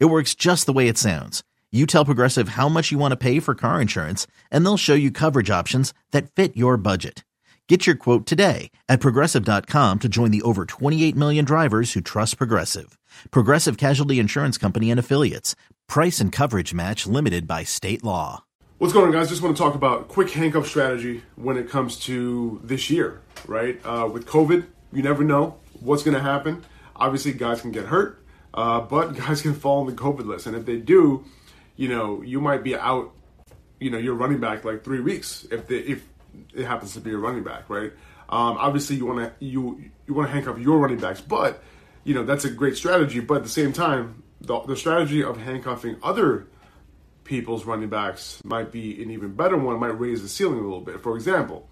It works just the way it sounds. You tell Progressive how much you want to pay for car insurance, and they'll show you coverage options that fit your budget. Get your quote today at progressive.com to join the over 28 million drivers who trust Progressive. Progressive Casualty Insurance Company and Affiliates. Price and coverage match limited by state law. What's going on, guys? Just want to talk about quick handcuff strategy when it comes to this year, right? Uh, with COVID, you never know what's going to happen. Obviously, guys can get hurt. Uh, but guys can fall on the COVID list, and if they do, you know, you might be out. You know, your running back like three weeks if they, if it happens to be a running back, right? Um, obviously, you want to you you want to handcuff your running backs, but you know that's a great strategy. But at the same time, the, the strategy of handcuffing other people's running backs might be an even better one. Might raise the ceiling a little bit. For example,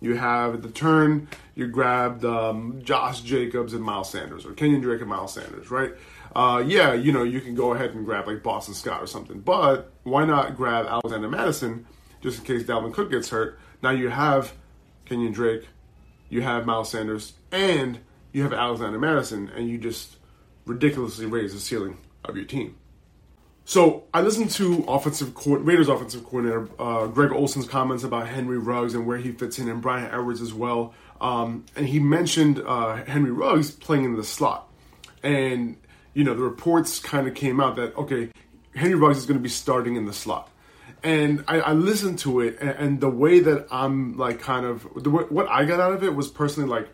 you have at the turn, you grabbed um, Josh Jacobs and Miles Sanders, or Kenyon Drake and Miles Sanders, right? Uh, yeah, you know, you can go ahead and grab like Boston Scott or something, but why not grab Alexander Mattison just in case Dalvin Cook gets hurt? Now you have Kenyon Drake, you have Miles Sanders, and you have Alexander Mattison, and you just ridiculously raise the ceiling of your team. So I listened to offensive co- Raiders offensive coordinator uh, Greg Olson's comments about Henry Ruggs and where he fits in, and Bryan Edwards as well. Um, and he mentioned uh, Henry Ruggs playing in the slot, and you know the reports kind of came out that okay, Henry Ruggs is going to be starting in the slot. And I, I listened to it, and, and, the way that I'm like kind of the, what I got out of it was personally like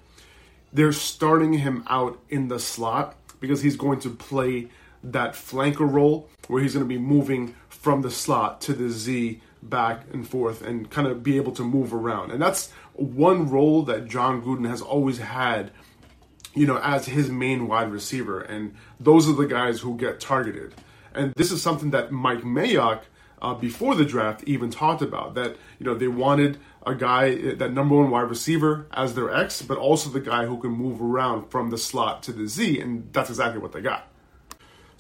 they're starting him out in the slot because he's going to play that flanker role where he's going to be moving from the slot to the Z back and forth and kind of be able to move around. And that's one role that Jon Gruden has always had, you know, as his main wide receiver. And those are the guys who get targeted. And this is something that Mike Mayock, uh, before the draft, even talked about that, you know, they wanted a guy, that number one wide receiver as their X, but also the guy who can move around from the slot to the Z. And that's exactly what they got.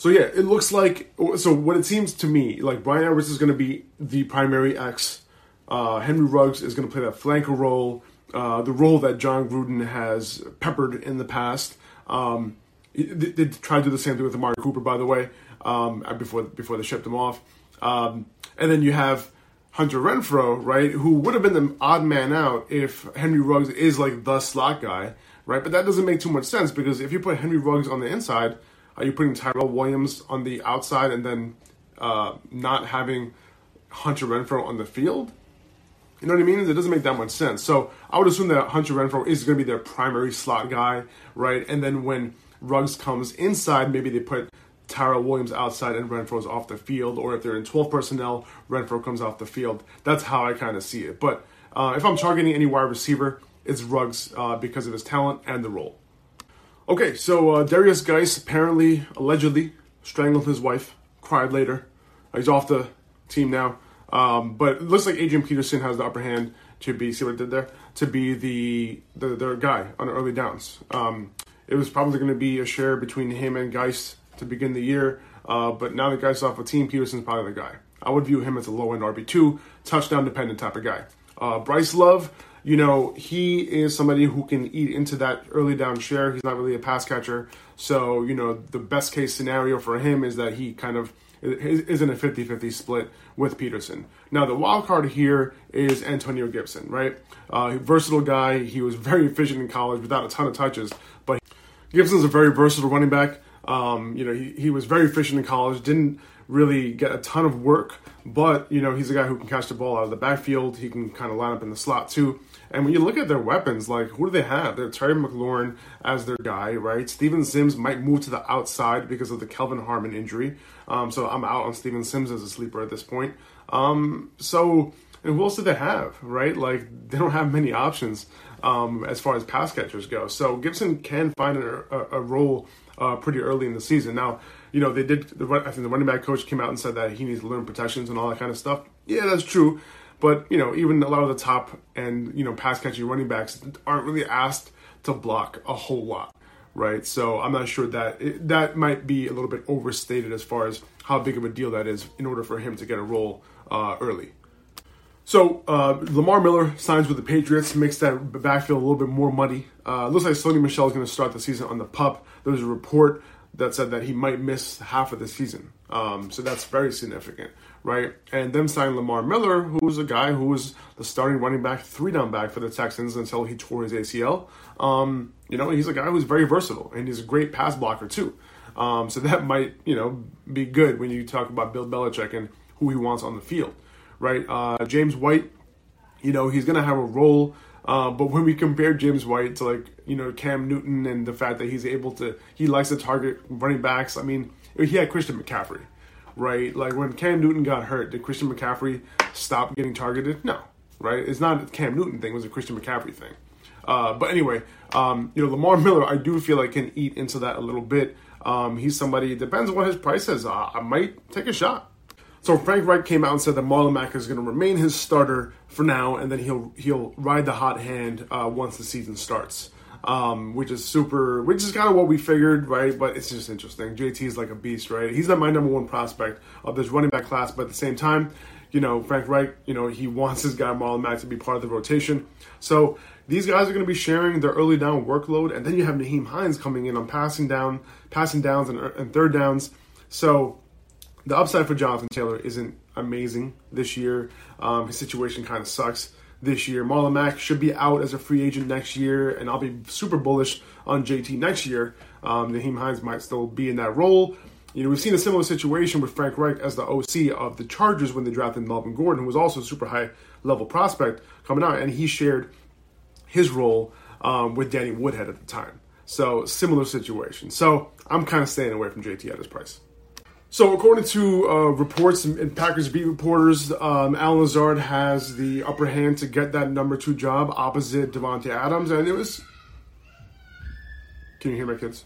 So yeah, it looks like so. What it seems to me like Bryan Edwards is going to be the primary X. Uh, Henry Ruggs is going to play that flanker role, uh, the role that Jon Gruden has peppered in the past. Um, they, they tried to do the same thing with Amari Cooper, by the way, um, before before they shipped him off. Um, and then you have Hunter Renfrow, right, who would have been the odd man out if Henry Ruggs is like the slot guy, right? But that doesn't make too much sense because if you put Henry Ruggs on the inside are you putting Tyrell Williams on the outside and then uh, not having Hunter Renfrow on the field? You know what I mean? It doesn't make that much sense. So I would assume that Hunter Renfrow is going to be their primary slot guy, right? And then when Ruggs comes inside, maybe they put Tyrell Williams outside and Renfrow's off the field, or if they're in 12 personnel, Renfrow comes off the field. That's how I kind of see it. But uh, if I'm targeting any wide receiver, it's Ruggs uh, because of his talent and the role. Okay, so uh, Derrius Guice apparently, allegedly, strangled his wife, cried later. Uh, he's off the team now. Um, but it looks like Adrian Peterson has the upper hand to be, see what I did there? To be the, the, the guy on the early downs. Um, it was probably going to be a share between him and Guice to begin the year. Uh, but now that Guice off a team, Peterson's probably the guy. I would view him as a low end RB2, touchdown dependent type of guy. Uh, Bryce Love, you know, he is somebody who can eat into that early down share. He's not really a pass catcher. So, you know, the best case scenario for him is that he kind of is in a 50 50 split with Peterson. Now, the wild card here is Antonio Gibson, right? Uh, versatile guy. He was very efficient in college without a ton of touches, but Gibson's a very versatile running back. Um, you know, he, he was very efficient in college, didn't really get a ton of work, but, you know, he's a guy who can catch the ball out of the backfield. He can kind of line up in the slot too. And when you look at their weapons, like who do they have? They're Terry McLaurin as their guy, right? Steven Sims might move to the outside because of the Kelvin Harmon injury. Um, so I'm out on Steven Sims as a sleeper at this point. Um, so and who else do they have, right? Like they don't have many options um, as far as pass catchers go. So Gibson can find a, a, role uh, pretty early in the season. Now you know, they did. The, I think the running back coach came out and said that he needs to learn protections and all that kind of stuff. Yeah, that's true. But you know, even a lot of the top and you know pass catching running backs aren't really asked to block a whole lot, right? So I'm not sure that it, that might be a little bit overstated as far as how big of a deal that is in order for him to get a role uh, early. So uh, Lamar Miller signs with the Patriots, makes that backfield a little bit more muddy. Uh, looks like Sony Michel is going to start the season on the pup. There was a report that said that he might miss half of the season. Um, so that's very significant, right? And them signing Lamar Miller, who's a guy who was the starting running back, three down back for the Texans until he tore his ACL. Um, you know, he's a guy who's very versatile and he's a great pass blocker too. Um, so that might, you know, be good when you talk about Bill Belichick and who he wants on the field, right? Uh, James White, you know, he's going to have a role uh, but when we compare James White to like you know Cam Newton and the fact that he's able to he likes to target running backs, I mean he had Christian McCaffrey, right? Like when Cam Newton got hurt, did Christian McCaffrey stop getting targeted? No, right? It's not a Cam Newton thing; it was a Christian McCaffrey thing. Uh, but anyway, um, you know Lamar Miller, I do feel like can eat into that a little bit. Um, he's somebody depends on what his price is. Uh, I might take a shot. So Frank Reich came out and said that Marlon Mack is going to remain his starter for now, and then he'll he'll ride the hot hand uh, once the season starts. Um, which is super, which is kind of what we figured, right? But it's just interesting. JT is like a beast, right? He's not my number one prospect of this running back class, but at the same time, you know, Frank Reich, you know, he wants his guy Marlon Mack to be part of the rotation. So these guys are going to be sharing their early down workload, and then you have Nyheim Hines coming in on passing down, passing downs, and, and third downs. So the upside for Jonathan Taylor isn't amazing this year. Um, his situation kind of sucks this year. Marlon Mack should be out as a free agent next year, and I'll be super bullish on JT next year. Um, Nyheim Hines might still be in that role. You know, we've seen a similar situation with Frank Reich as the OC of the Chargers when they drafted Melvin Gordon, who was also a super high level prospect coming out, and he shared his role um, with Danny Woodhead at the time. So, similar situation. So, I'm kind of staying away from JT at his price. So, according to uh, reports and Packers beat reporters, um, Allen Lazard has the upper hand to get that number two job opposite Davante Adams, and it was. Can you hear my kids?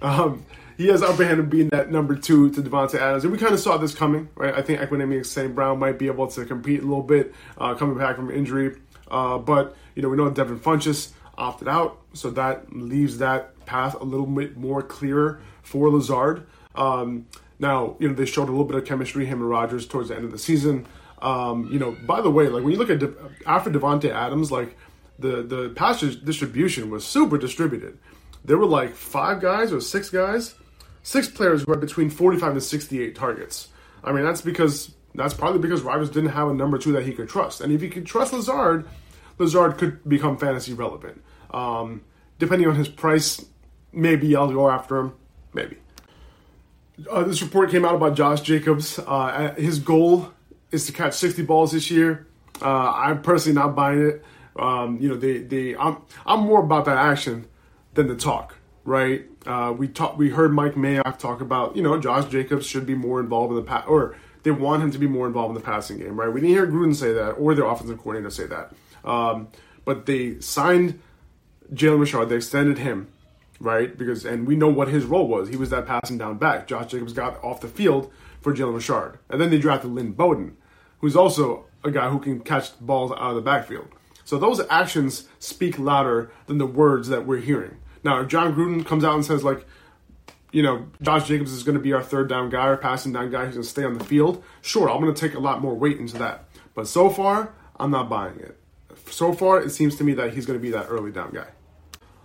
Um, he has upper hand of being that number two to Davante Adams, and we kind of saw this coming, right? I think Equanimeous St. Brown might be able to compete a little bit uh, coming back from injury, uh, but you know we know Devin Funchess opted out, so that leaves that path a little bit more clearer for Lazard. Um, now, you know, they showed a little bit of chemistry, him and Rodgers, towards the end of the season. Um, you know, by the way, like when you look at De- after Davante Adams, like the the pass distribution was super distributed. There were like five guys or six guys, six players who had between 45 and 68 targets. I mean, that's because that's probably because Rodgers didn't have a number two that he could trust. And if he could trust Lazard, Lazard could become fantasy relevant. Um, depending on his price, maybe I'll go after him. Maybe. Uh, this report came out about Josh Jacobs. Uh, his goal is to catch 60 balls this year. Uh, I'm personally not buying it. Um, you know, they, they, I'm, I'm more about that action than the talk, right? Uh, we talk, we heard Mike Mayock talk about, you know, Josh Jacobs should be more involved in the pass, or they want him to be more involved in the passing game, right? We didn't hear Gruden say that, or their offensive coordinator say that. Um, but they signed Jalen Richard. They extended him right? Because and we know what his role was. He was that passing down back. Josh Jacobs got off the field for Jalen Richard, and then they drafted Lynn Bowden, who's also a guy who can catch balls out of the backfield. So those actions speak louder than the words that we're hearing. Now, if Jon Gruden comes out and says like, you know, Josh Jacobs is going to be our third down guy or passing down guy who's going to stay on the field, sure, I'm going to take a lot more weight into that. But so far, I'm not buying it. So far, it seems to me that he's going to be that early down guy.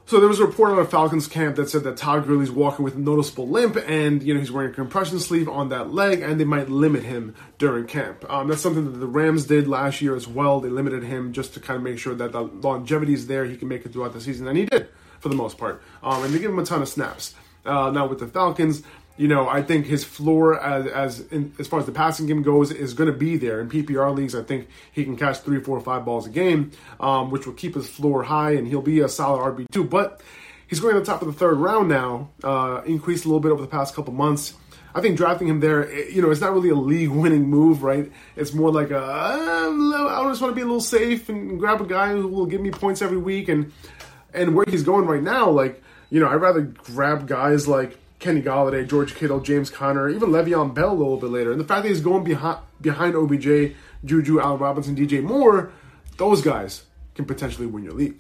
So there was a report on a Falcons camp that said that Todd Gurley's walking with a noticeable limp, and you know he's wearing a compression sleeve on that leg, and they might limit him during camp. Um, that's something that the Rams did last year as well. They limited him just to kind of make sure that the longevity is there. He can make it throughout the season, and he did for the most part. Um, and they give him a ton of snaps. Uh, now with the Falcons, you know, I think his floor as as in, as far as the passing game goes is going to be there in PPR leagues. I think he can catch three, four, five balls a game, um, which will keep his floor high, and he'll be a solid RB two. But he's going to the top of the third round now, uh, increased a little bit over the past couple months. I think drafting him there, eh, you know, it's not really a league-winning move, right? It's more like a, I just want to be a little safe and grab a guy who will give me points every week, and and where he's going right now, like you know, I'd rather grab guys like Kenny Golladay, George Kittle, James Conner, even Le'Veon Bell a little bit later. And the fact that he's going behind behind OBJ, Juju, Allen Robinson, DJ Moore, those guys can potentially win your league.